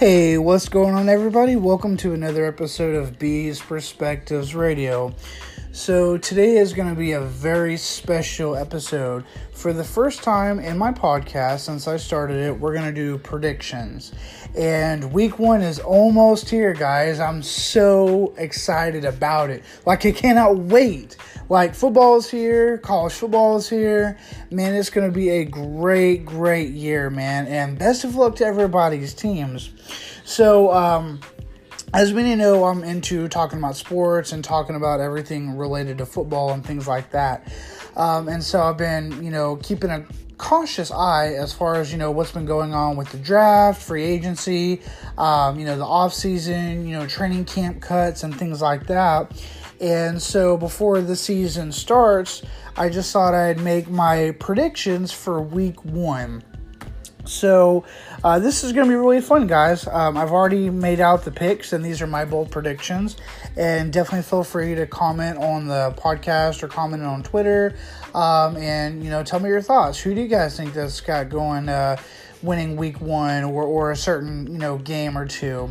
Hey, what's going on, everybody? Welcome to another episode of Bees Perspectives Radio. So, today is going to be a very special episode. For the first time in my podcast since I started it, we're going to do predictions. And week one is almost here, guys. I'm so excited about it. Like, I cannot wait. Like, football is here, college football is here. Man, it's going to be a great, great year, man. And best of luck to everybody's teams. So, um, as many know, I'm into talking about sports and talking about everything related to football and things like that. Um, and so I've been, you know, keeping a cautious eye as far as you know what's been going on with the draft, free agency, um, you know, the off season, you know, training camp cuts and things like that. And so before the season starts, I just thought I'd make my predictions for week one. So, uh, this is going to be really fun, guys. Um, I've already made out the picks, and these are my bold predictions. And definitely feel free to comment on the podcast or comment on Twitter. Um, and, you know, tell me your thoughts. Who do you guys think that's got going? Uh, winning week one or, or a certain you know game or two.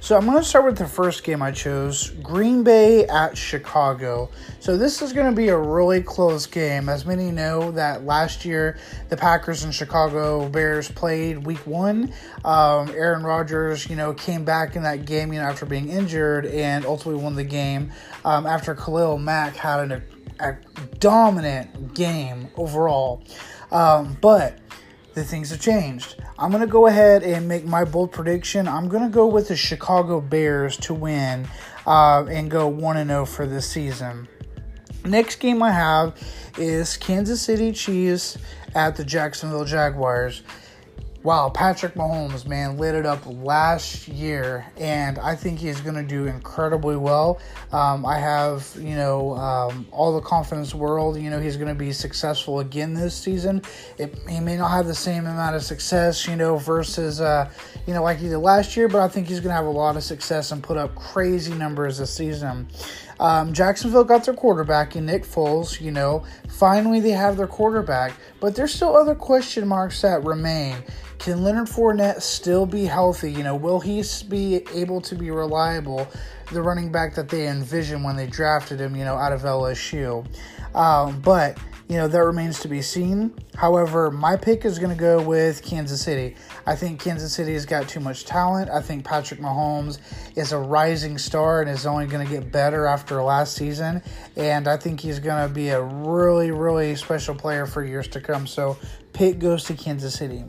So I'm going to start with the first game I chose, Green Bay at Chicago. So this is going to be a really close game. As many know that last year the Packers and Chicago Bears played week one. Um, Aaron Rodgers, you know, came back in that game, you know, after being injured and ultimately won the game um, after Khalil Mack had an, a dominant game overall. Um, but the things have changed. I'm going to go ahead and make my bold prediction. I'm going to go with the Chicago Bears to win uh, and go 1 0 for this season. Next game I have is Kansas City Chiefs at the Jacksonville Jaguars wow, Patrick Mahomes, man, lit it up last year, and I think he's going to do incredibly well. Um, I have, you know, um, all the confidence world. You know, he's going to be successful again this season. It, he may not have the same amount of success, you know, versus, uh, you know, like he did last year, but I think he's going to have a lot of success and put up crazy numbers this season. Um, Jacksonville got their quarterback in Nick Foles. You know, finally they have their quarterback, but there's still other question marks that remain. Can Leonard Fournette still be healthy? You know, will he be able to be reliable, the running back that they envisioned when they drafted him, you know, out of LSU? Um, but, you know, that remains to be seen. However, my pick is going to go with Kansas City. I think Kansas City has got too much talent. I think Patrick Mahomes is a rising star and is only going to get better after last season. And I think he's going to be a really, really special player for years to come. So, pick goes to Kansas City.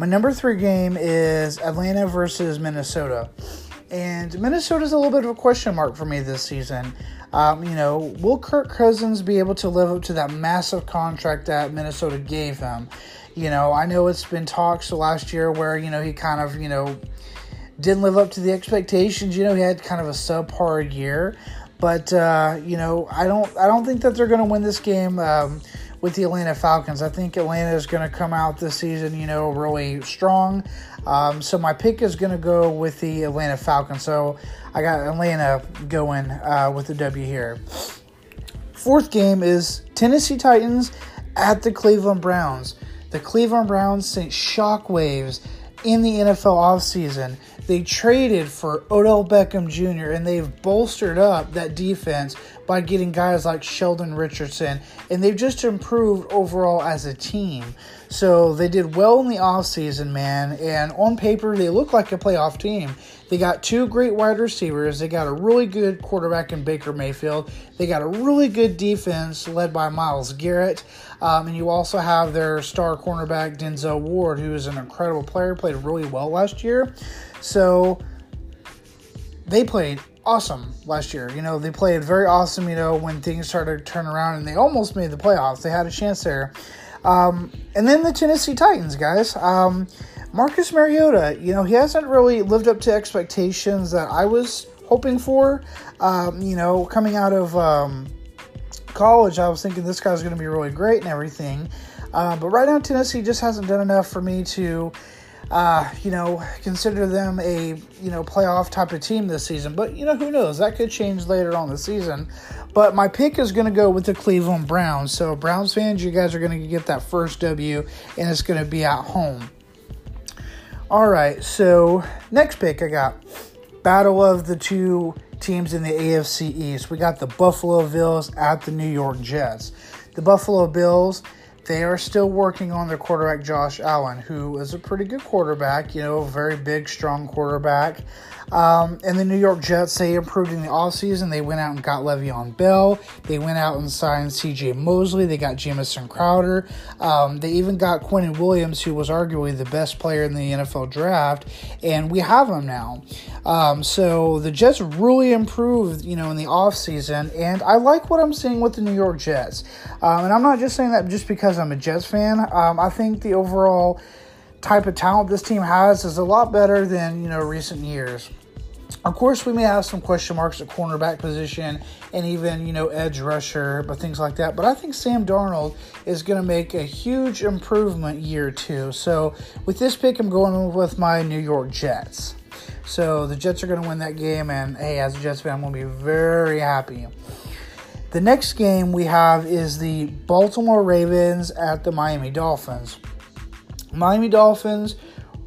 My number three game is Atlanta versus Minnesota. And Minnesota's a little bit of a question mark for me this season. Um, you know, will Kirk Cousins be able to live up to that massive contract that Minnesota gave him? You know, I know it's been talks last year where, you know, he kind of, you know, didn't live up to the expectations. You know, he had kind of a subpar year. But uh, you know, I don't I don't think that they're going to win this game. Um, with the Atlanta Falcons. I think Atlanta is going to come out this season, you know, really strong. Um, so my pick is going to go with the Atlanta Falcons. So I got Atlanta going uh, with the W here. Fourth game is Tennessee Titans at the Cleveland Browns. The Cleveland Browns sent shockwaves in the NFL offseason. They traded for Odell Beckham Jr. and they've bolstered up that defense by getting guys like Sheldon Richardson, and they've just improved overall as a team. So they did well in the offseason, man, and on paper, they look like a playoff team. They got two great wide receivers. They got a really good quarterback in Baker Mayfield. They got a really good defense led by Myles Garrett. Um, and you also have their star cornerback, Denzel Ward, who is an incredible player, played really well last year. So they played awesome last year. You know, they played very awesome, you know, when things started to turn around and they almost made the playoffs. They had a chance there. Um, and then the Tennessee Titans, guys. Um, Marcus Mariota, you know, he hasn't really lived up to expectations that I was hoping for. Um, you know, coming out of um, college, I was thinking this guy's going to be really great and everything. Uh, but right now, Tennessee just hasn't done enough for me to uh, you know, consider them a you know playoff type of team this season. But you know, who knows? That could change later on the season. But my pick is going to go with the Cleveland Browns. So Browns fans, you guys are going to get that first W, and it's going to be at home. All right, so next pick I got battle of the two teams in the AFC East. We got the Buffalo Bills at the New York Jets. The Buffalo Bills, they are still working on their quarterback Josh Allen, who is a pretty good quarterback, you know, very big, strong quarterback. Um, and the New York Jets, they improved in the offseason. They went out and got Le'Veon Bell. They went out and signed CJ Mosley. They got Jamison Crowder. Um, they even got Quinnen Williams, who was arguably the best player in the NFL draft. And we have him now. Um, so the Jets really improved, you know, in the offseason. And I like what I'm seeing with the New York Jets. Um, and I'm not just saying that just because I'm a Jets fan. Um, I think the overall type of talent this team has is a lot better than, you know, recent years. Of course, we may have some question marks at cornerback position and even, you know, edge rusher, but things like that. But I think Sam Darnold is going to make a huge improvement year two. So with this pick, I'm going with my New York Jets. So the Jets are going to win that game, and hey, as a Jets fan, I'm going to be very happy. The next game we have is the Baltimore Ravens at the Miami Dolphins. Miami Dolphins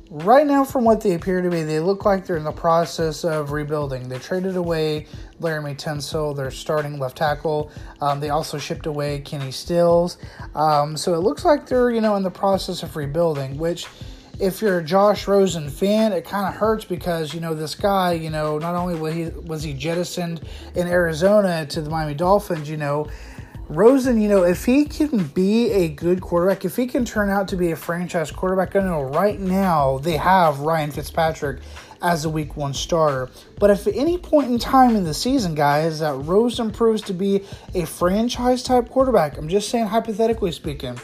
right now, from what they appear to be, they look like they're in the process of rebuilding. They traded away Laremy Tunsil, their starting left tackle. Um, they also shipped away Kenny Stills. Um, so it looks like they're, you know, in the process of rebuilding, which if you're a Josh Rosen fan, it kind of hurts because you know this guy. You know, not only was he was he jettisoned in Arizona to the Miami Dolphins, you know, Rosen, you know, if he can be a good quarterback, if he can turn out to be a franchise quarterback, I know right now they have Ryan Fitzpatrick as a week one starter. But if at any point in time in the season, guys, that Rosen proves to be a franchise type quarterback, I'm just saying hypothetically speaking,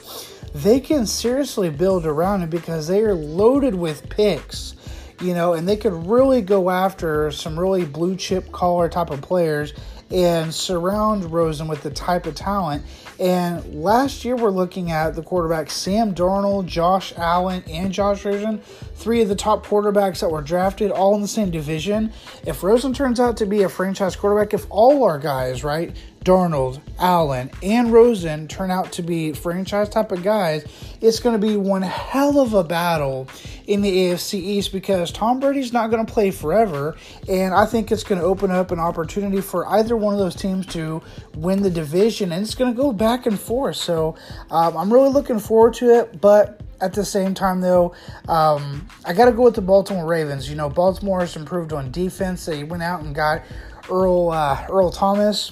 they can seriously build around it because they are loaded with picks you know, and they could really go after some really blue chip collar type of players and surround Rosen with the type of talent. And last year, we're looking at the quarterbacks Sam Darnold, Josh Allen, and Josh Rosen, three of the top quarterbacks that were drafted, all in the same division. If Rosen turns out to be a franchise quarterback, if all our guys, right, Darnold, Allen, and Rosen turn out to be franchise type of guys, it's going to be one hell of a battle in the AFC East because Tom Brady's not going to play forever, and I think it's going to open up an opportunity for either one of those teams to win the division, and it's going to go back and forth. So um, I'm really looking forward to it, but at the same time, though, um, I got to go with the Baltimore Ravens. You know, Baltimore has improved on defense. They went out and got Earl uh, Earl Thomas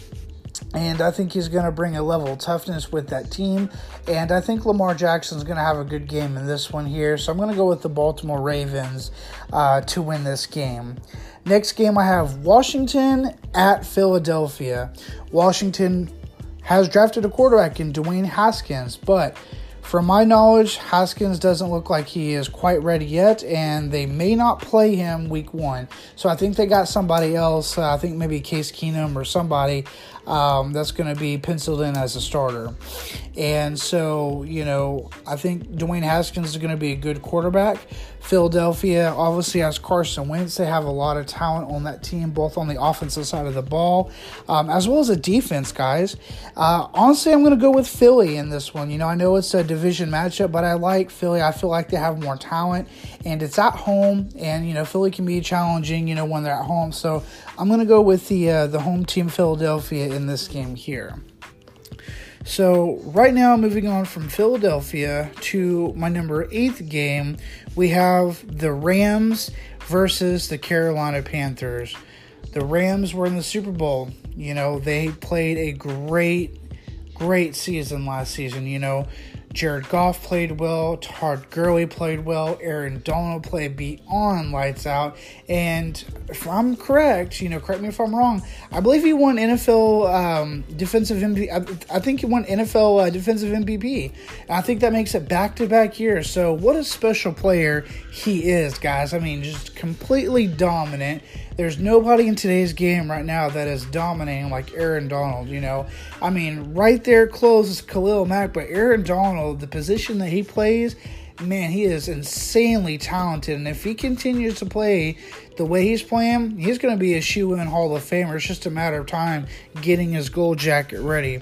and I think he's going to bring a level of toughness with that team. And I think Lamar Jackson's going to have a good game in this one here. So I'm going to go with the Baltimore Ravens uh, to win this game. Next game, I have Washington at Philadelphia. Washington has drafted a quarterback in Dwayne Haskins, but from my knowledge, Haskins doesn't look like he is quite ready yet, and they may not play him week one. So I think they got somebody else. Uh, I think maybe Case Keenum or somebody um, that's going to be penciled in as a starter. And so, you know, I think Dwayne Haskins is going to be a good quarterback. Philadelphia obviously has Carson Wentz. They have a lot of talent on that team, both on the offensive side of the ball um, as well as the defense, guys. Uh, honestly, I'm going to go with Philly in this one. You know, I know it's a division matchup, but I like Philly. I feel like they have more talent, and it's at home, and you know, Philly can be challenging. You know, when they're at home. So I'm going to go with the uh, the home team, Philadelphia, in this game here. So, right now, moving on from Philadelphia to my number eighth game, we have the Rams versus the Carolina Panthers. The Rams were in the Super Bowl. You know, they played a great, great season last season. You know, Jared Goff played well, Todd Gurley played well, Aaron Donald played beyond lights out, and if I'm correct, you know, correct me if I'm wrong, I believe he won NFL um, defensive MVP. I, I, think he won NFL uh, defensive MVP. And I think that makes it back to back years. So what a special player he is, guys. I mean, just completely dominant. There's nobody in today's game right now that is dominating like Aaron Donald, you know. I mean, right there close is Khalil Mack, but Aaron Donald, the position that he plays, man, he is insanely talented. And if he continues to play the way he's playing, he's going to be a shoe in Hall of Famer. It's just a matter of time getting his gold jacket ready.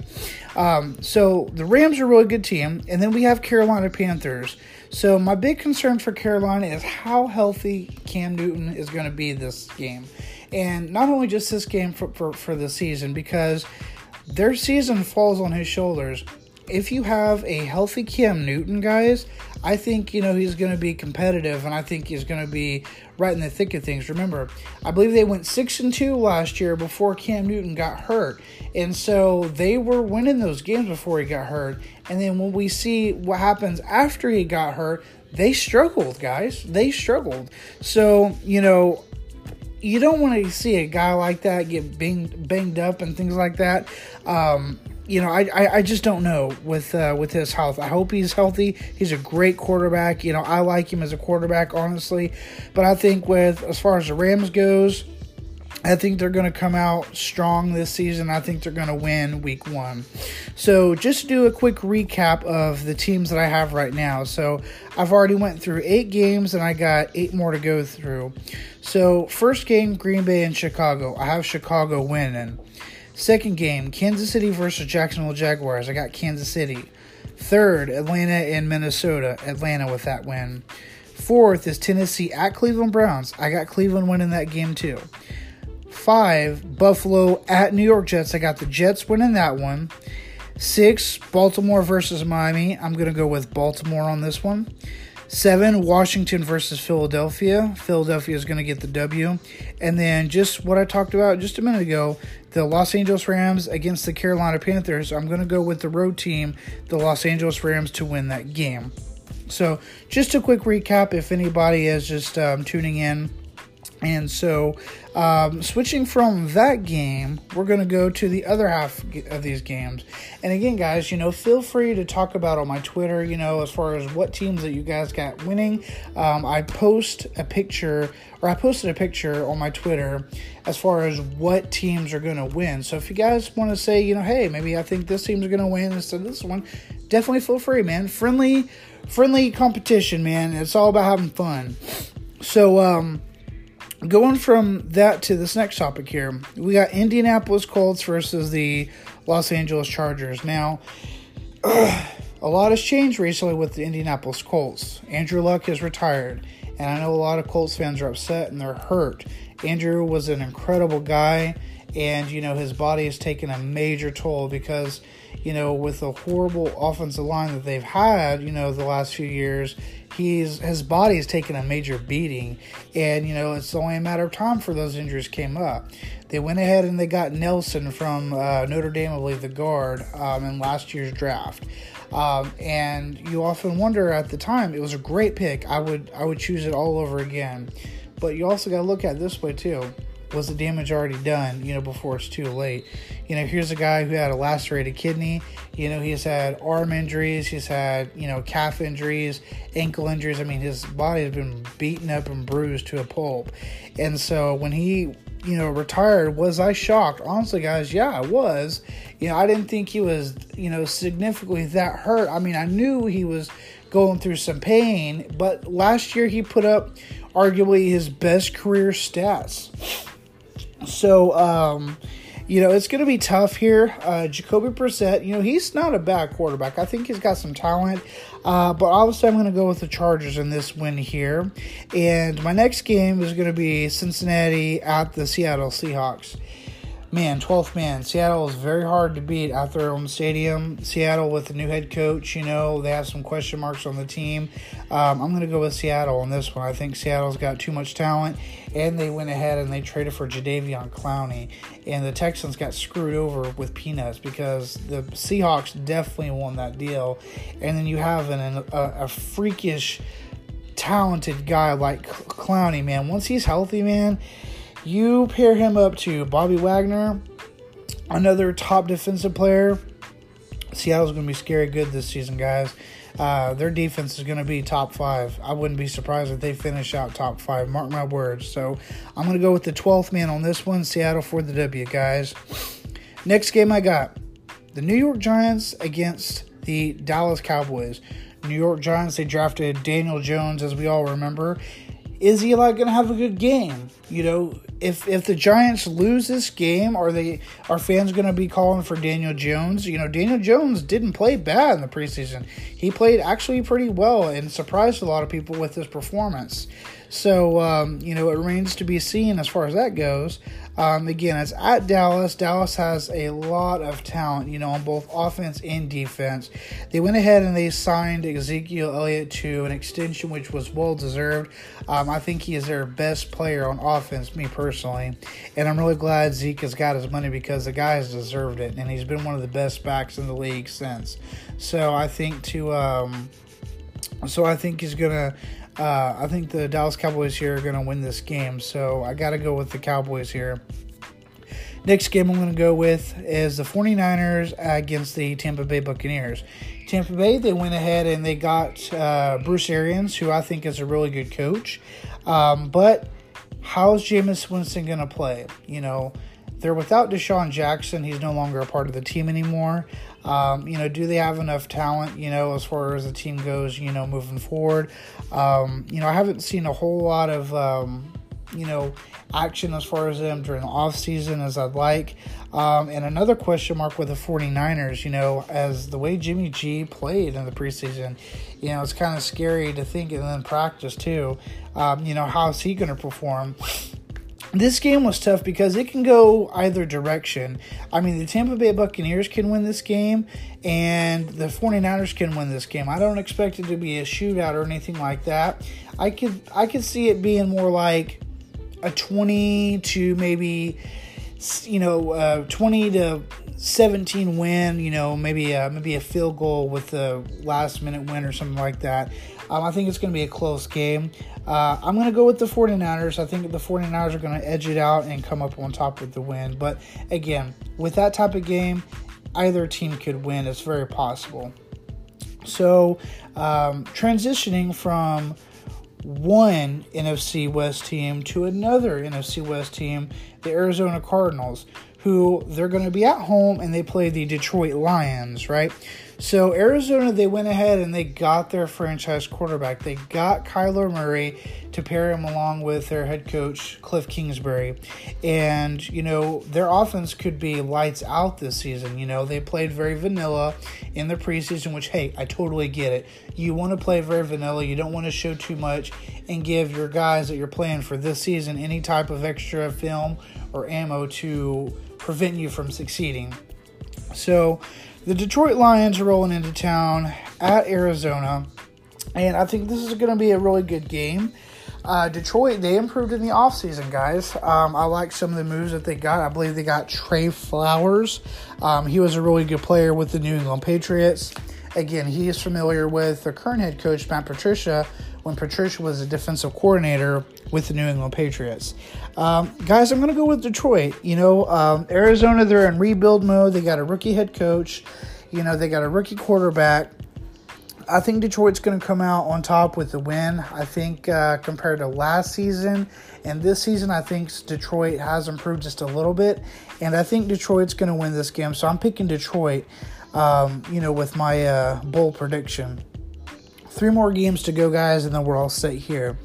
Um, so the Rams are a really good team, and then we have Carolina Panthers. So my big concern for Carolina is how healthy Cam Newton is going to be this game, and not only just this game for, for, for the season because their season falls on his shoulders. If you have a healthy Cam Newton, guys, I think you know he's going to be competitive, and I think he's going to be right in the thick of things. Remember, I believe they went six and two last year before Cam Newton got hurt, and so they were winning those games before he got hurt. And then when we see what happens after he got hurt, they struggled, guys. They struggled. So you know, you don't want to see a guy like that get banged, banged up and things like that. Um, you know, I, I, I, just don't know with uh, with his health. I hope he's healthy. He's a great quarterback. You know, I like him as a quarterback, honestly. But I think with as far as the Rams goes, I think they're going to come out strong this season. I think they're going to win week one. So just do a quick recap of the teams that I have right now. So I've already went through eight games and I got eight more to go through. So first game, Green Bay and Chicago. I have Chicago winning. Second game, Kansas City versus Jacksonville Jaguars. I got Kansas City. Third, Atlanta and Minnesota. Atlanta with that win. Fourth is Tennessee at Cleveland Browns. I got Cleveland winning that game too. Five, Buffalo at New York Jets. I got the Jets winning that one. Six, Baltimore versus Miami. I'm going to go with Baltimore on this one. Seven, Washington versus Philadelphia. Philadelphia is going to get the W. And then just what I talked about just a minute ago, the Los Angeles Rams against the Carolina Panthers. I'm going to go with the road team, the Los Angeles Rams, to win that game. So, just a quick recap if anybody is just um, tuning in. And so, um, switching from that game, we're going to go to the other half of these games. And again, guys, you know, feel free to talk about on my Twitter, you know, as far as what teams that you guys got winning. Um, I post a picture, or I posted a picture on my Twitter as far as what teams are going to win. So if you guys want to say, you know, hey, maybe I think this team's going to win instead of this one, definitely feel free, man. Friendly, friendly competition, man. It's all about having fun. So, um, going from that to this next topic here, we got Indianapolis Colts versus the Los Angeles Chargers. Now, a lot has changed recently with the Indianapolis Colts. Andrew Luck has retired, and I know a lot of Colts fans are upset and they're hurt. Andrew was an incredible guy, and you know his body has taken a major toll because you know with the horrible offensive line that they've had, you know the last few years, he's his body has taken a major beating, and you know it's only a matter of time for those injuries came up. They went ahead and they got Nelson from uh, Notre Dame, I believe, the guard um, in last year's draft. Um, and you often wonder at the time it was a great pick. I would I would choose it all over again. But you also got to look at it this way too. Was the damage already done, you know, before it's too late? You know, here's a guy who had a lacerated kidney. You know, he's had arm injuries, he's had, you know, calf injuries, ankle injuries. I mean, his body has been beaten up and bruised to a pulp. And so when he, you know, retired, was I shocked? Honestly, guys, yeah, I was. You know, I didn't think he was, you know, significantly that hurt. I mean, I knew he was going through some pain, but last year he put up arguably his best career stats. So, um, you know, it's going to be tough here. Uh, Jacoby Brissett, you know, he's not a bad quarterback. I think he's got some talent. Uh, but obviously, I'm going to go with the Chargers in this win here. And my next game is going to be Cincinnati at the Seattle Seahawks man, 12th man. Seattle is very hard to beat at their own stadium. Seattle with the new head coach, you know, they have some question marks on the team. Um, I'm going to go with Seattle on this one. I think Seattle's got too much talent, and they went ahead and they traded for Jadeveon Clowney. And the Texans got screwed over with peanuts because the Seahawks definitely won that deal. And then you have an, a, a freakish, talented guy like Clowney, man. Once he's healthy, man you pair him up to Bobby Wagner, another top defensive player. Seattle's going to be scary good this season, guys. Uh, their defense is going to be top five. I wouldn't be surprised if they finish out top five. Mark my words. So I'm going to go with the 12th man on this one. Seattle for the W, guys. Next game I got the New York Giants against the Dallas Cowboys. New York Giants, they drafted Daniel Jones, as we all remember. Is Eli going to have a good game? You know, if if the Giants lose this game, are they are fans going to be calling for Daniel Jones? You know, Daniel Jones didn't play bad in the preseason. He played actually pretty well and surprised a lot of people with his performance. So um, you know, it remains to be seen as far as that goes. Um, again, it's at Dallas. Dallas has a lot of talent, you know, on both offense and defense. They went ahead and they signed Ezekiel Elliott to an extension, which was well deserved. Um, I think he is their best player on offense, me personally. And I'm really glad Zeke has got his money because the guy has deserved it, and he's been one of the best backs in the league since. So I think to, um, so I think he's gonna. Uh, I think the Dallas Cowboys here are going to win this game, so I got to go with the Cowboys here. Next game I'm going to go with is the 49ers against the Tampa Bay Buccaneers. Tampa Bay, they went ahead and they got uh, Bruce Arians, who I think is a really good coach. Um, but how is Jameis Winston going to play? You know, they're without DeSean Jackson. He's no longer a part of the team anymore. Um, you know, do they have enough talent, you know, as far as the team goes, you know, moving forward? Um, you know, I haven't seen a whole lot of, um, you know, action as far as them during the offseason as I'd like. Um, and another question mark with the 49ers, you know, as the way Jimmy G played in the preseason, you know, it's kind of scary to think, and then practice too. Um, you know, how's he going to perform? This game was tough because it can go either direction. I mean, the Tampa Bay Buccaneers can win this game, and the 49ers can win this game. I don't expect it to be a shootout or anything like that. I could I could see it being more like a 20 to maybe you know uh, 20 to 17 win. You know, maybe a, maybe a field goal with a last minute win or something like that. Um, I think it's going to be a close game. Uh, I'm going to go with the 49ers. I think the 49ers are going to edge it out and come up on top with the win. But again, with that type of game, either team could win. It's very possible. So, um, transitioning from one NFC West team to another NFC West team, the Arizona Cardinals, who they're going to be at home and they play the Detroit Lions, right? So Arizona, they went ahead and they got their franchise quarterback. They got Kyler Murray to pair him along with their head coach Cliff Kingsbury, and you know their offense could be lights out this season. You know they played very vanilla in the preseason, which hey, I totally get it. You want to play very vanilla. You don't want to show too much and give your guys that you're playing for this season any type of extra film or ammo to prevent you from succeeding. So the Detroit Lions are rolling into town at Arizona, and I think this is going to be a really good game. Uh, Detroit, they improved in the offseason, guys. Um, I like some of the moves that they got. I believe they got Trey Flowers. Um, he was a really good player with the New England Patriots. Again, he is familiar with the current head coach, Matt Patricia, when Patricia was a defensive coordinator with the New England Patriots. Um, guys, I'm going to go with Detroit. You know, um, Arizona, they're in rebuild mode. They got a rookie head coach. You know, they got a rookie quarterback. I think Detroit's going to come out on top with the win. I think uh, compared to last season and this season, I think Detroit has improved just a little bit. And I think Detroit's going to win this game. So I'm picking Detroit, um, you know, with my uh, prediction. Three more games to go, guys, and then we're all set here.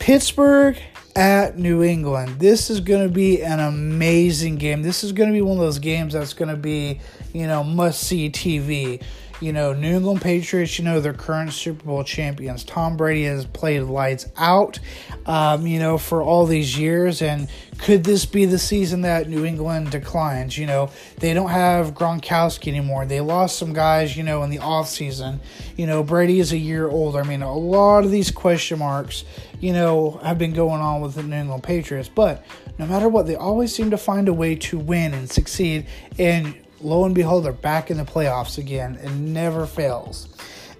Pittsburgh at New England. This is going to be an amazing game. This is going to be one of those games that's going to be, you know, must see TV you know, New England Patriots, you know, they're current Super Bowl champions. Tom Brady has played lights out, um, you know, for all these years. And could this be the season that New England declines? You know, they don't have Gronkowski anymore. They lost some guys, you know, in the offseason. You know, Brady is a year older. I mean, a lot of these question marks, you know, have been going on with the New England Patriots. But no matter what, they always seem to find a way to win and succeed. And lo and behold, they're back in the playoffs again and never fails.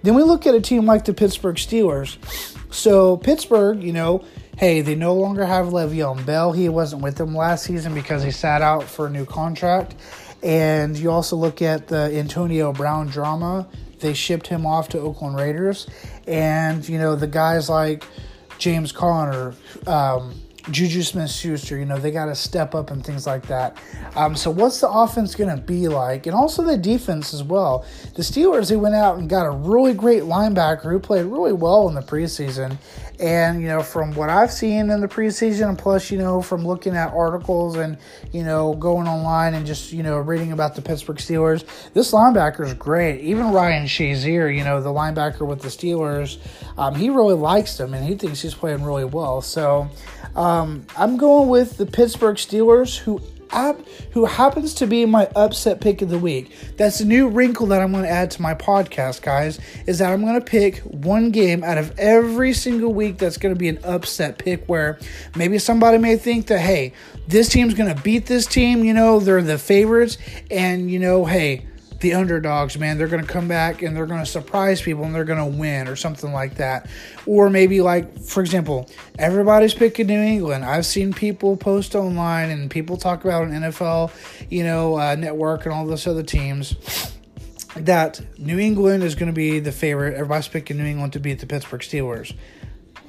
Then we look at a team like the Pittsburgh Steelers. So, Pittsburgh, you know, hey, they no longer have Le'Veon Bell. He wasn't with them last season because he sat out for a new contract. And you also look at the Antonio Brown drama. They shipped him off to Oakland Raiders. And, you know, the guys like James Conner, um, Juju Smith Schuster, you know, they got to step up and things like that. Um, so, what's the offense going to be like? And also the defense as well. The Steelers, they went out and got a really great linebacker who played really well in the preseason. And, you know, from what I've seen in the preseason, and plus, you know, from looking at articles and, you know, going online and just, you know, reading about the Pittsburgh Steelers, this linebacker is great. Even Ryan Shazier, you know, the linebacker with the Steelers, um, he really likes him and he thinks he's playing really well. So um, Um, I'm going with the Pittsburgh Steelers, who who happens to be my upset pick of the week. That's a new wrinkle that I'm going to add to my podcast, guys, is that I'm going to pick one game out of every single week that's going to be an upset pick where maybe somebody may think that, hey, this team's going to beat this team, you know, they're the favorites, and, you know, hey, the underdogs, man. They're going to come back and they're going to surprise people and they're going to win or something like that. Or maybe, like, for example, everybody's picking New England. I've seen people post online and people talk about an NFL, you know, uh, network and all those other teams that New England is going to be the favorite. Everybody's picking New England to beat the Pittsburgh Steelers.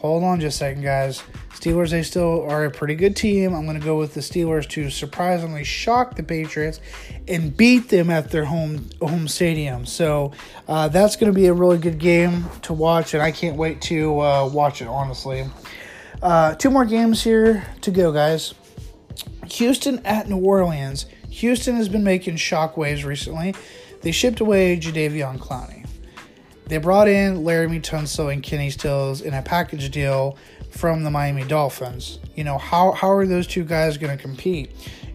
Hold on just a second, guys. Steelers, they still are a pretty good team. I'm going to go with the Steelers to surprisingly shock the Patriots and beat them at their home home stadium. So uh, that's going to be a really good game to watch, and I can't wait to uh, watch it, honestly. Uh, two more games here to go, guys. Houston at New Orleans. Houston has been making shockwaves recently. They shipped away Jadeveon Clowney. They brought in Laremy Tunsil and Kenny Stills in a package deal from the Miami Dolphins. You know, how, how are those two guys going to compete?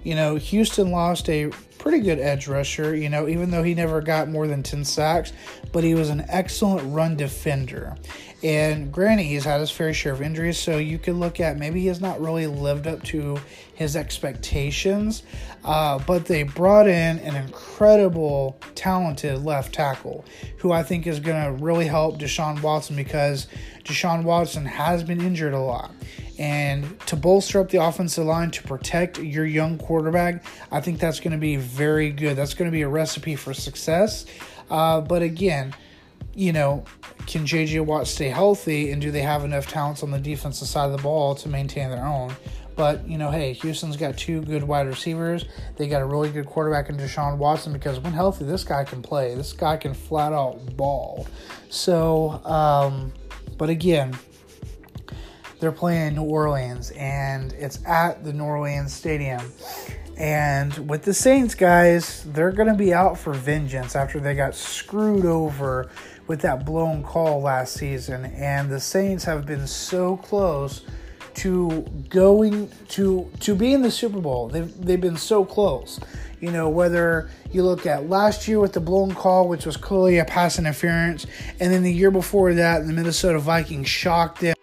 You know, Houston lost a pretty good edge rusher, you know, even though he never got more than 10 sacks, but he was an excellent run defender. And granted, he's had his fair share of injuries, so you could look at maybe he has not really lived up to his expectations. Uh, but they brought in an incredible, talented left tackle who I think is going to really help Deshaun Watson because Deshaun Watson has been injured a lot. And to bolster up the offensive line to protect your young quarterback, I think that's going to be very good. That's going to be a recipe for success. Uh, but again, you know, can JJ Watt stay healthy and do they have enough talents on the defensive side of the ball to maintain their own? But, you know, hey, Houston's got two good wide receivers. They got a really good quarterback in Deshaun Watson because when healthy, this guy can play. This guy can flat out ball. So, um, but again, they're playing New Orleans and it's at the New Orleans Stadium. And with the Saints, guys, they're going to be out for vengeance after they got screwed over with that blown call last season. And the Saints have been so close to going to to be in the Super Bowl. They've they've been so close. You know, whether you look at last year with the blown call, which was clearly a pass interference, and then the year before that, the Minnesota Vikings shocked them